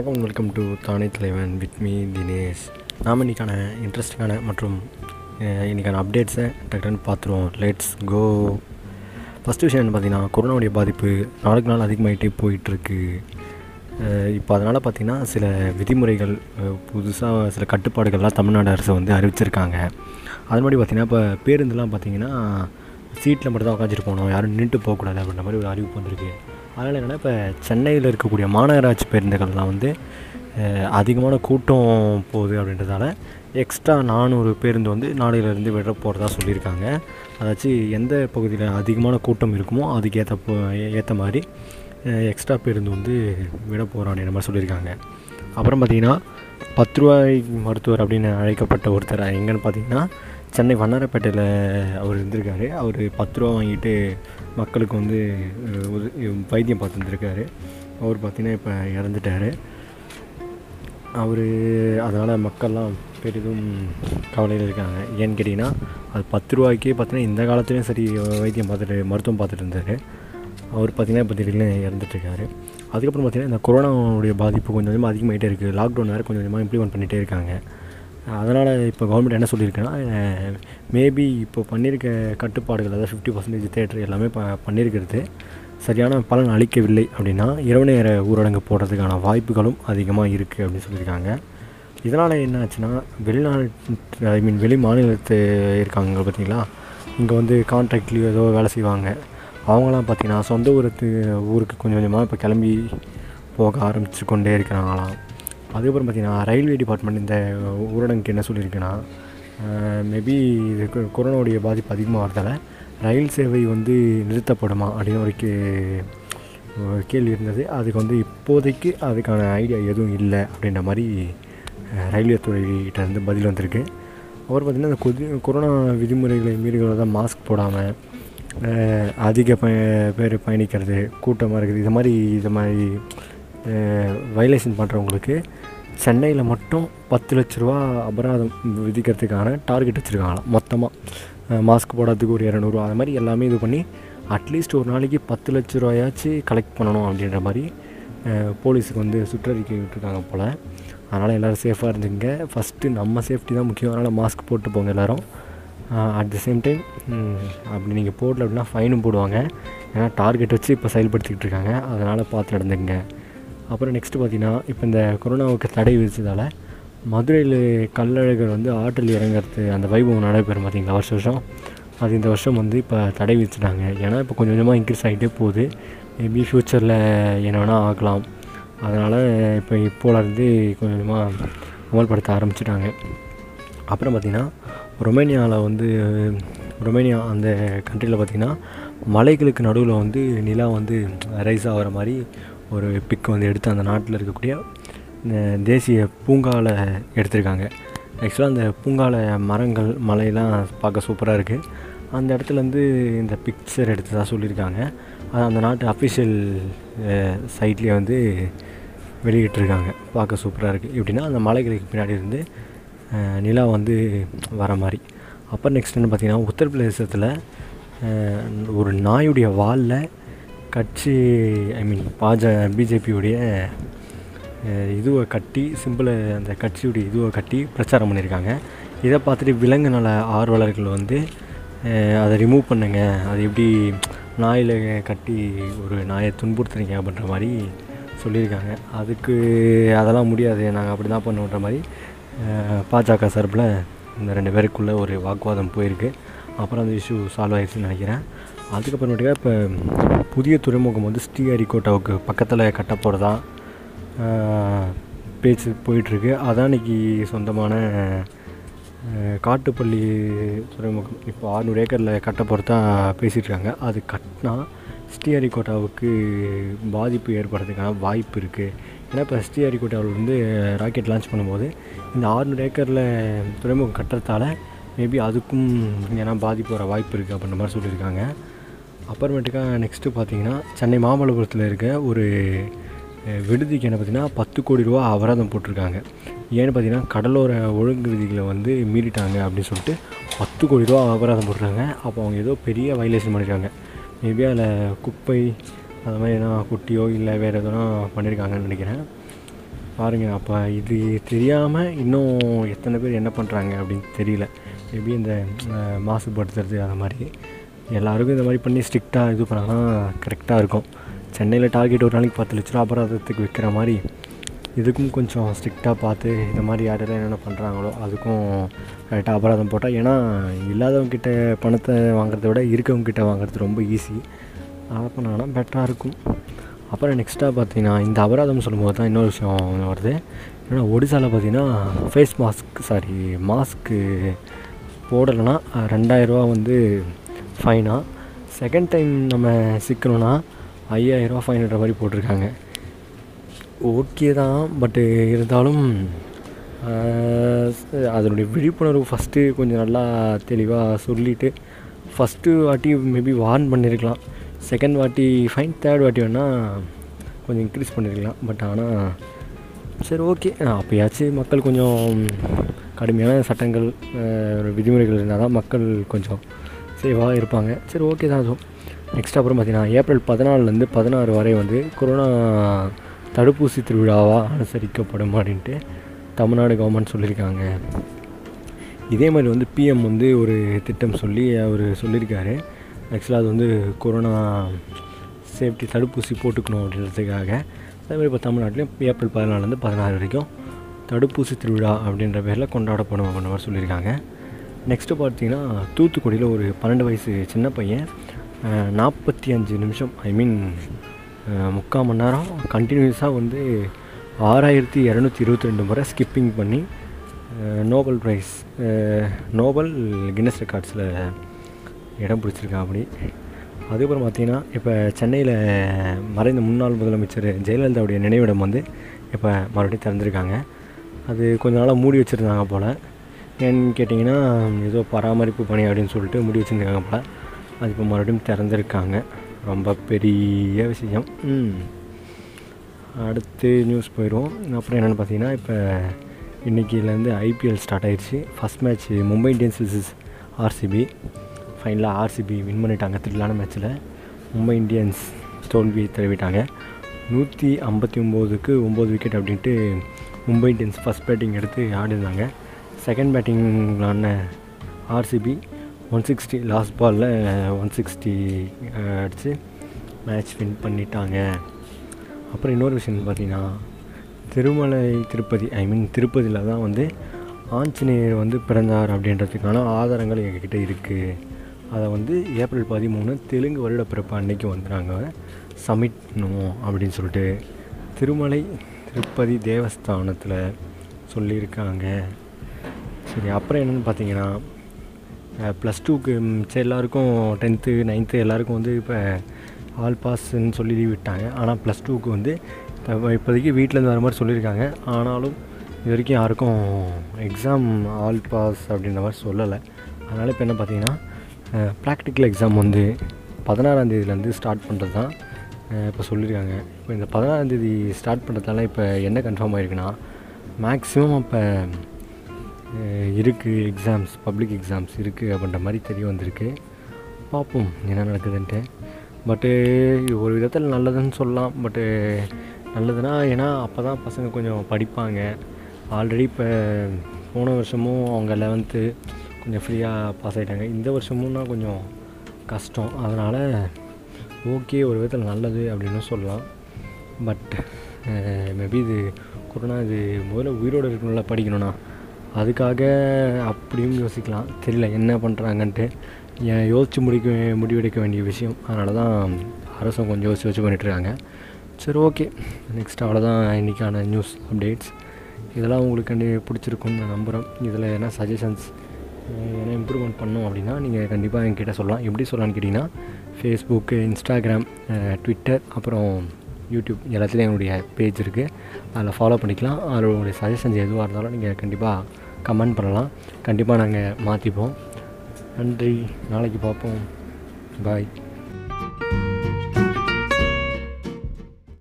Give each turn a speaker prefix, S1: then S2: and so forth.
S1: வணக்கம் welcome to தானே தலைவன் வித் மீ தினேஷ். நாம் இன்றைக்கான இன்ட்ரெஸ்டிங்கான மற்றும் இன்றைக்கான அப்டேட்ஸை டக்குன்னு பார்த்துருவோம். லெட்ஸ் கோ ஃபஸ்ட்டு விஷயம் என்ன பார்த்தீங்கன்னா கொரோனாவுடைய பாதிப்பு நாளுக்கு நாள் அதிகமாகிட்டே போயிட்டுருக்கு. இப்போ அதனால் பார்த்திங்கன்னா சில விதிமுறைகள் புதுசாக சில கட்டுப்பாடுகள்லாம் தமிழ்நாடு அரசு வந்து அறிவிச்சிருக்காங்க. அது மாதிரி பார்த்திங்கன்னா இப்போ பேருந்துலாம் பார்த்திங்கன்னா சீட்டில் மட்டும் தான் உட்காந்துட்டு போகணும். யாரும் நின்றுட்டு போகக்கூடாது அப்படின்ற மாதிரி ஒரு அறிவிப்பு வந்திருக்கு. அதனால் என்னென்னா இப்போ சென்னையில் இருக்கக்கூடிய மாநகராட்சி பேருந்துகள்லாம் வந்து அதிகமான கூட்டம் போகுது அப்படின்றதால எக்ஸ்ட்ரா நானூறு பேருந்து வந்து நாளையிலேருந்து விட போகிறதா சொல்லியிருக்காங்க. அதாச்சு எந்த பகுதியில் அதிகமான கூட்டம் இருக்குமோ அதுக்கேற்ற போ ஏற்ற மாதிரி எக்ஸ்ட்ரா பேருந்து வந்து விட போகிறோம் அப்படின்ற மாதிரி சொல்லியிருக்காங்க. அப்புறம் பார்த்திங்கன்னா பத்து ரூபாய் மருத்துவர் அப்படின்னு அழைக்கப்பட்ட ஒருத்தர் எங்கன்னு பார்த்தீங்கன்னா சென்னை வண்ணாரப்பேட்டையில் அவர் இருந்திருக்காரு. அவர் பத்து ரூபா வாங்கிட்டு மக்களுக்கு வந்து வைத்தியம் பார்த்துருந்துருக்காரு அவர் பார்த்திங்கன்னா இப்போ இறந்துட்டார். அவர் அதனால் மக்கள்லாம் பெரிதும் கவலையில் இருக்காங்க. ஏன்னு கேட்டிங்கன்னா அது பத்து ரூபாய்க்கே பார்த்தீங்கன்னா இந்த காலத்துலேயும் சரி வைத்தியம் பார்த்துட்டு மருத்துவம் பார்த்துட்டு இருந்தார். அவர் பார்த்திங்கன்னா இப்போ திடீர்னு இறந்துட்டுருக்காரு அதுக்கப்புறம் பார்த்திங்கன்னா இந்த கொரோனாவுடைய பாதிப்பு கொஞ்சம் கொஞ்சமாக அதிகமாகிட்டே இருக்குது லாக்டவுன் வேறு கொஞ்சம் கொஞ்சமாக இம்ப்ளிமெண்ட் பண்ணிகிட்டே இருக்காங்க. அதனால் இப்போ கவர்மெண்ட் என்ன சொல்லியிருக்குன்னா மேபி இப்போ பண்ணியிருக்க கட்டுப்பாடுகள் அதாவது ஃபிஃப்டி பர்சன்டேஜ் தேட்டர் எல்லாமே ப பண்ணியிருக்கிறது. சரியான பலன் அளிக்கவில்லை அப்படின்னா இரவு நேர ஊரடங்கு போடுறதுக்கான வாய்ப்புகளும் அதிகமாக இருக்குது அப்படின்னு சொல்லியிருக்காங்க. இதனால் என்ன ஆச்சுன்னா வெளிநாட்டு ஐ மீன் வெளி மாநிலத்து இருக்காங்க பார்த்தீங்களா? இங்கே வந்து கான்ட்ராக்ட்லேயோ ஏதோ வேலை செய்வாங்க. அவங்களாம் பார்த்தீங்கன்னா சொந்த ஊருக்கு ஊருக்கு கொஞ்சம் கொஞ்சமாக இப்போ கிளம்பி போக ஆரம்பிச்சு கொண்டே இருக்கிறாங்களாம். அதுக்கப்புறம் பார்த்தீங்கன்னா ரயில்வே டிபார்ட்மெண்ட் இந்த ஊரடங்குக்கு என்ன சொல்லியிருக்குன்னா மேபி இது கொரோனாவுடைய பாதிப்பு அதிகமாக வரதால் ரயில் சேவை வந்து நிறுத்தப்படுமா அப்படின்னு ஒரு கே கேள்வி இருந்தது. அதுக்கு வந்து இப்போதைக்கு அதுக்கான ஐடியா எதுவும் இல்லை அப்படின்ற மாதிரி ரயில்வே துறைகிட்ட இருந்து பதில் வந்திருக்கு. அப்புறம் பார்த்திங்கன்னா இந்த கொதி கொரோனா விதிமுறைகளை மீறுகளை தான் மாஸ்க் போடாமல் அதிக ப பேர் பயணிக்கிறது கூட்டமாக இருக்குது இது மாதிரி இது மாதிரி வைலேஷன் பண்ணுறவங்களுக்கு சென்னையில் மட்டும் பத்து லட்ச ரூபா அபராதம் விதிக்கிறதுக்கான டார்கெட் வச்சுருக்காங்களாம். மொத்தமாக மாஸ்க் போடுறதுக்கு ஒரு இரநூறுவா அது மாதிரி எல்லாமே இது பண்ணி அட்லீஸ்ட் ஒரு நாளைக்கு பத்து லட்ச ரூபாயாச்சும் கலெக்ட் பண்ணணும் அப்படின்ற மாதிரி போலீஸுக்கு வந்து சுற்றறிக்கை விட்டுருக்காங்க போல். அதனால் எல்லோரும் சேஃபாக இருந்துங்க. ஃபஸ்ட்டு நம்ம சேஃப்டி தான் முக்கியம். அதனால் மாஸ்க் போட்டு போங்க எல்லோரும். அட் த சேம் டைம் அப்படி நீங்கள் போடல அப்படின்னா ஃபைனும் போடுவாங்க. ஏன்னா டார்கெட் வச்சு இப்போ செயல்படுத்திக்கிட்டு இருக்காங்க. அதனால் பார்த்து நடந்துங்க அப்புறம் நெக்ஸ்ட்டு பார்த்தீங்கன்னா இப்போ இந்த கொரோனாவுக்கு தடை விதித்ததால் மதுரையில் கள்ளழகர் வந்து ஆற்றில் இறங்குறது அந்த வைபவம் நடைபெறும் பார்த்தீங்களா வருஷம் வருஷம்? அது இந்த வருஷம் வந்து இப்போ தடை விதிச்சிட்டாங்க. ஏன்னா இப்போ கொஞ்சம் கொஞ்சமாக இன்க்ரீஸ் ஆகிட்டே போகுது. மேபி ஃப்யூச்சரில் என்ன வேணால் ஆகலாம். அதனால் இப்போ இப்போலேருந்து கொஞ்சம் கொஞ்சமாக அமல்படுத்த ஆரம்பிச்சிட்டாங்க. அப்புறம் பார்த்திங்கன்னா ரொமேனியாவில் வந்து ரொமேனியா அந்த கண்ட்ரியில் பார்த்திங்கன்னா மலைகளுக்கு நடுவில் வந்து நிலா வந்து ரைஸ் ஆகிற மாதிரி ஒரு பிக் வந்து எடுத்து அந்த நாட்டில் இருக்கக்கூடிய தேசிய பூங்காவில் எடுத்திருக்காங்க. ஆக்சுவலாக அந்த பூங்காவில் மரங்கள் மலையெல்லாம் பார்க்க சூப்பராக இருக்குது அந்த இடத்துலேருந்து இந்த பிக்சர் எடுத்ததாக சொல்லியிருக்காங்க. அது அந்த நாட்டு அஃபிஷியல் சைட்லேயே வந்து வெளியிட்டிருக்காங்க. பார்க்க சூப்பராக இருக்குது எப்படின்னா அந்த மலைகளுக்கு பின்னாடி இருந்து நிலா வந்து வர மாதிரி. அப்புறம் நெக்ஸ்ட் என்ன பார்த்திங்கன்னா உத்தரப்பிரதேசத்தில் ஒரு நாயுடைய வாலில் கட்சி ஐ மீன் பாஜ பிஜேபியுடைய இதுவை கட்டி சிம்பிளை அந்த கட்சியுடைய இதுவை கட்டி பிரச்சாரம் பண்ணியிருக்காங்க இதை பார்த்துட்டு விலங்கு நல ஆர்வலர்கள் வந்து அதை ரிமூவ் பண்ணுங்க. அது எப்படி நாயில் கட்டி ஒரு நாயை துன்புறுத்துறீங்க அப்படின்ற மாதிரி சொல்லியிருக்காங்க. அதுக்கு அதெல்லாம் முடியாது. நாங்கள் அப்படி தான் பண்ணுன்ற மாதிரி பாஜக சார்பில் இந்த ரெண்டு பேருக்குள்ளே ஒரு வாக்குவாதம் போயிருக்கு. அப்புறம் அந்த இஷ்யூ சால்வ் ஆயிடுச்சுன்னு நினைக்கிறேன். அதுக்கப்புறமேட்டுக்கா இப்போ புதிய துறைமுகம் வந்து ஸ்ரீஹரிகோட்டாவுக்கு பக்கத்தில் கட்ட போகிறதா பேச்சு போயிட்டுருக்கு. அதான் இன்னைக்கு சொந்தமான காட்டுப்பள்ளி துறைமுகம். இப்போ ஆறுநூறு ஏக்கரில் கட்ட போகிறதா அது கட்டினா ஸ்ரீஹரிகோட்டாவுக்கு பாதிப்பு ஏற்படுறதுக்கான வாய்ப்பு இருக்குது ஏன்னா இப்போ ஸ்ரீஹரிகோட்டாவில் வந்து ராக்கெட் லான்ச் பண்ணும்போது இந்த ஆறுநூறு ஏக்கரில் துறைமுகம் கட்டுறதால மேபி அதுக்கும் ஏன்னா பாதிப்பு வர வாய்ப்பு இருக்குது அப்படின்ற மாதிரி சொல்லியிருக்காங்க. அப்புறமேட்டுக்கா நெக்ஸ்ட்டு பார்த்தீங்கன்னா சென்னை மாமல்லபுரத்தில் இருக்க ஒரு விடுதிக்கு என்ன பார்த்தீங்கன்னா பத்து கோடி ரூபா அபராதம் போட்டிருக்காங்க. ஏன்னு பார்த்தீங்கன்னா கடலோர ஒழுங்கு விதிகளை வந்து மீறிட்டாங்க அப்படின்னு சொல்லிட்டு பத்து கோடி ரூபா அபராதம் போட்டுருக்காங்க. அப்போ அவங்க ஏதோ பெரிய வயலேஷன் பண்ணியிருக்காங்க மேபி அதில் குப்பை அது மாதிரி எதனா குட்டியோ இல்லை வேறு எதனா பண்ணியிருக்காங்கன்னு நினைக்கிறேன். பாருங்கள் அப்போ இது தெரியாமல் இன்னும் எத்தனை பேர் என்ன பண்ணுறாங்க அப்படின்னு தெரியல. மேபி இந்த மாசுபடுத்துறது அது மாதிரி. எல்லாருக்கும் இந்த மாதிரி பண்ணி ஸ்ட்ரிக்டாக இது பண்ணாங்கன்னா கரெக்டாக இருக்கும். சென்னையில் டார்கெட் ஒரு நாளைக்கு பத்து லட்ச ரூபா அபராதத்துக்கு விற்கிற மாதிரி இதுக்கும் கொஞ்சம் ஸ்ட்ரிக்டாக பார்த்து இந்த மாதிரி யாரெல்லாம் என்னென்ன பண்ணுறாங்களோ அதுக்கும் கரெக்டாக அபராதம் போட்டால் ஏன்னா இல்லாதவங்கக்கிட்ட பணத்தை வாங்குறத விட இருக்கவங்கிட்ட வாங்குறது ரொம்ப ஈஸி அதை பண்ணாங்கன்னா பெட்டராக இருக்கும். அப்புறம் நெக்ஸ்ட்டாக பார்த்தீங்கன்னா இந்த அபராதம் சொல்லும்போது தான் இன்னொரு விஷயம் வருது. ஏன்னா ஒடிசாவில் பார்த்தீங்கன்னா ஃபேஸ் மாஸ்க் சாரி மாஸ்க்கு போடலைன்னா ரெண்டாயிரரூவா வந்து ஃபைனா செகண்ட் டைம் நம்ம சிக்கணும்னா ஐயாயிரரூவா ஃபைன்ன்ற மாதிரி போட்டிருக்காங்க. ஓகே தான் பட்டு இருந்தாலும் அதனுடைய விழிப்புணர்வு ஃபஸ்ட்டு கொஞ்சம் நல்லா தெளிவாக சொல்லிவிட்டு ஃபஸ்ட்டு வாட்டி மேபி வார்ன் பண்ணியிருக்கலாம் செகண்ட் வாட்டி ஃபைன் தேர்ட் வாட்டி வேணால் கொஞ்சம் இன்க்ரீஸ் பண்ணியிருக்கலாம் பட் ஆனால் சரி ஓகே அப்போயாச்சும் மக்கள் கொஞ்சம் கடுமையான சட்டங்கள் விதிமுறைகள் இருந்தால் தான் மக்கள் கொஞ்சம் சேஃபாக இருப்பாங்க. சரி ஓகே தான். அதுவும் நெக்ஸ்ட் அப்புறம் பார்த்தீங்கன்னா ஏப்ரல் பதினாலுலேருந்து பதினாறு வரை வந்து கொரோனா தடுப்பூசி திருவிழாவாக அனுசரிக்கப்படும் அப்படின்ட்டு தமிழ்நாடு கவர்மெண்ட் சொல்லியிருக்காங்க. இதே மாதிரி வந்து பிஎம் வந்து ஒரு திட்டம் சொல்லி அவர் சொல்லியிருக்காரு. ஆக்சுவலாக அது வந்து கொரோனா சேஃப்டி தடுப்பூசி போட்டுக்கணும் அப்படின்றதுக்காக. அதே மாதிரி இப்போ தமிழ்நாட்டிலையும் ஏப்ரல் பதினாலுலேருந்து பதினாறு வரைக்கும் தடுப்பூசி திருவிழா அப்படின்ற பேரில் கொண்டாடப்படும் அப்படின்ற மாதிரி சொல்லியிருக்காங்க. நெக்ஸ்ட்டு பார்த்தீங்கன்னா தூத்துக்குடியில் ஒரு பன்னெண்டு வயசு சின்ன பையன் நாற்பத்தி அஞ்சு நிமிஷம் ஐ மீன் முக்கால் மணி நேரம் கண்டினியூஸாக வந்து ஆறாயிரத்தி இரநூத்தி இருபத்தி ரெண்டு முறை ஸ்கிப்பிங் பண்ணி நோபல் ப்ரைஸ் நோபல் கின்னஸ் ரெக்கார்ட்ஸில் இடம் பிடிச்சிருக்கா அப்படி. அதுக்கப்புறம் பார்த்தீங்கன்னா இப்போ சென்னையில் மறைந்த முன்னாள் முதலமைச்சர் ஜெயலலிதாவுடைய நினைவிடம் வந்து இப்போ மறுபடியும் திறந்துருக்காங்க. அது கொஞ்ச நாளாக மூடி வச்சுருந்தாங்க போல். ஏன்னு கேட்டிங்கன்னா ஏதோ பராமரிப்பு பணி அப்படின்னு சொல்லிட்டு முடி வச்சுருந்தாங்க போல். அது இப்போ மறுபடியும் திறந்துருக்காங்க. ரொம்ப பெரிய விஷயம். அடுத்து நியூஸ் போயிடுவோம். அப்புறம் என்னென்னு பார்த்தீங்கன்னா இப்போ இன்றைக்கிலேருந்து ஐபிஎல் ஸ்டார்ட் ஆயிடுச்சு. First match Mumbai Indians versus RCB ஃபைனலாக ஆர்சிபி வின் பண்ணிட்டாங்க. த்ரில்லான மேட்ச்சில் மும்பை இந்தியன்ஸ் தோல்வியை தழுவிட்டாங்க. நூற்றி ஐம்பத்தி ஒம்போதுக்கு ஒம்பது விக்கெட் அப்படின்ட்டு மும்பை இந்தியன்ஸ் ஃபஸ்ட் பேட்டிங் எடுத்து ஆடிருந்தாங்க. Second batting RCB one sixty last பாலில் ஒன் சிக்ஸ்டி அடித்து மேட்ச் வின் பண்ணிட்டாங்க. அப்புறம் இன்னொரு விஷயம் பார்த்தீங்கன்னா திருமலை திருப்பதி ஐ மீன் திருப்பதியில் தான் வந்து ஆஞ்சநேயர் வந்து பிறந்தார் அப்படின்றதுக்கான ஆதாரங்கள் எங்ககிட்ட இருக்குது அதை வந்து ஏப்ரல் பதிமூணு தெலுங்கு வருட பிறப்பு அன்னைக்கு வந்து நாங்கள் சப்மிட் பண்ணுவோம் அப்படின்னு சொல்லிட்டு திருமலை திருப்பதி தேவஸ்தானத்தில் சொல்லியிருக்காங்க. சரி அப்புறம் என்னென்னு பார்த்தீங்கன்னா ப்ளஸ் டூக்கு மிச்சம் எல்லாருக்கும் டென்த்து நைன்த்து எல்லாருக்கும் வந்து இப்போ ஆல் பாஸ்ன்னு சொல்லி விட்டாங்க. ஆனால் ப்ளஸ் டூக்கு வந்து இப்ப- இப்போதைக்கு வீட்டிலேருந்து வர மாதிரி சொல்லியிருக்காங்க. ஆனாலும் இது வரைக்கும் யாருக்கும் எக்ஸாம் ஆல் பாஸ் அப்படின்ற மாதிரி சொல்லலை. அதனால் இப்போ என்ன பார்த்தீங்கன்னா ப்ராக்டிக்கல் எக்ஸாம் வந்து பதினாறாந்தேதியிலேருந்து ஸ்டார்ட் பண்ணுறது தான் இப்போ சொல்லியிருக்காங்க. இப்போ இந்த பதினாறாந்தேதி ஸ்டார்ட் பண்ணுறதால இப்போ என்ன கன்ஃபார்ம் ஆயிருக்குன்னா மேக்ஸிமம் அப்போ இருக்குது எக்ஸாம்ஸ் பப்ளிக் எக்ஸாம்ஸ் இருக்குது அப்படின்ற மாதிரி தெரிய வந்திருக்கு. பார்ப்போம் என்ன நடக்குதுன்ட்டு. பட்டு ஒரு விதத்தில் நல்லதுன்னு சொல்லலாம். பட்டு நல்லதுன்னா ஏன்னா அப்போ தான் பசங்க கொஞ்சம் படிப்பாங்க. ஆல்ரெடி இப்போ போன வருஷமும் அவங்க லெவன்த்து கொஞ்சம் ஃப்ரீயாக பாஸ் ஆகிட்டாங்க இந்த வருஷமும்னா கொஞ்சம் கஷ்டம். அதனால் ஓகே ஒரு விதத்தில் நல்லது அப்படின்னு சொல்லலாம். பட் மேபி இது கொரோனா இது முதல்ல உயிரோடு இருக்கணும்ல படிக்கணும்னா. அதுக்காக அப்படியும் யோசிக்கலாம். தெரியல என்ன பண்ணுறாங்கன்ட்டு ஏன் யோசித்து முடிக்க முடிவெடுக்க வேண்டிய விஷயம். அதனால தான் அரசும் கொஞ்சம் யோசிச்சு வச்சு பண்ணிட்டுருக்காங்க. சரி ஓகே. நெக்ஸ்ட் அவ்வளோதான் இன்றைக்கான நியூஸ் அப்டேட்ஸ் இதெல்லாம் உங்களுக்கு பிடிச்சிருக்குன்னு பிடிச்சிருக்கும்னு நான் நம்புகிறேன் இதில் என்ன சஜஷன்ஸ் என்ன இம்ப்ரூவ்மெண்ட் பண்ணோம் அப்படின்னா நீங்கள் கண்டிப்பாக என்கிட்ட சொல்லலாம். எப்படி சொல்லலாம்னு கேட்டிங்கன்னா ஃபேஸ்புக்கு இன்ஸ்டாகிராம் ட்விட்டர் அப்புறம் யூடியூப் எல்லாத்துலேயும் என்னுடைய பேஜ் இருக்குது அதில் ஃபாலோ பண்ணிக்கலாம். அதில் சஜஷன்ஸ் எதுவாக இருந்தாலும் நீங்கள் கண்டிப்பாக கமெண்ட் பண்ணலாம். கண்டிப்பாக நாங்கள் மாற்றிப்போம் நன்றி. நாளைக்கு பார்ப்போம். பாய்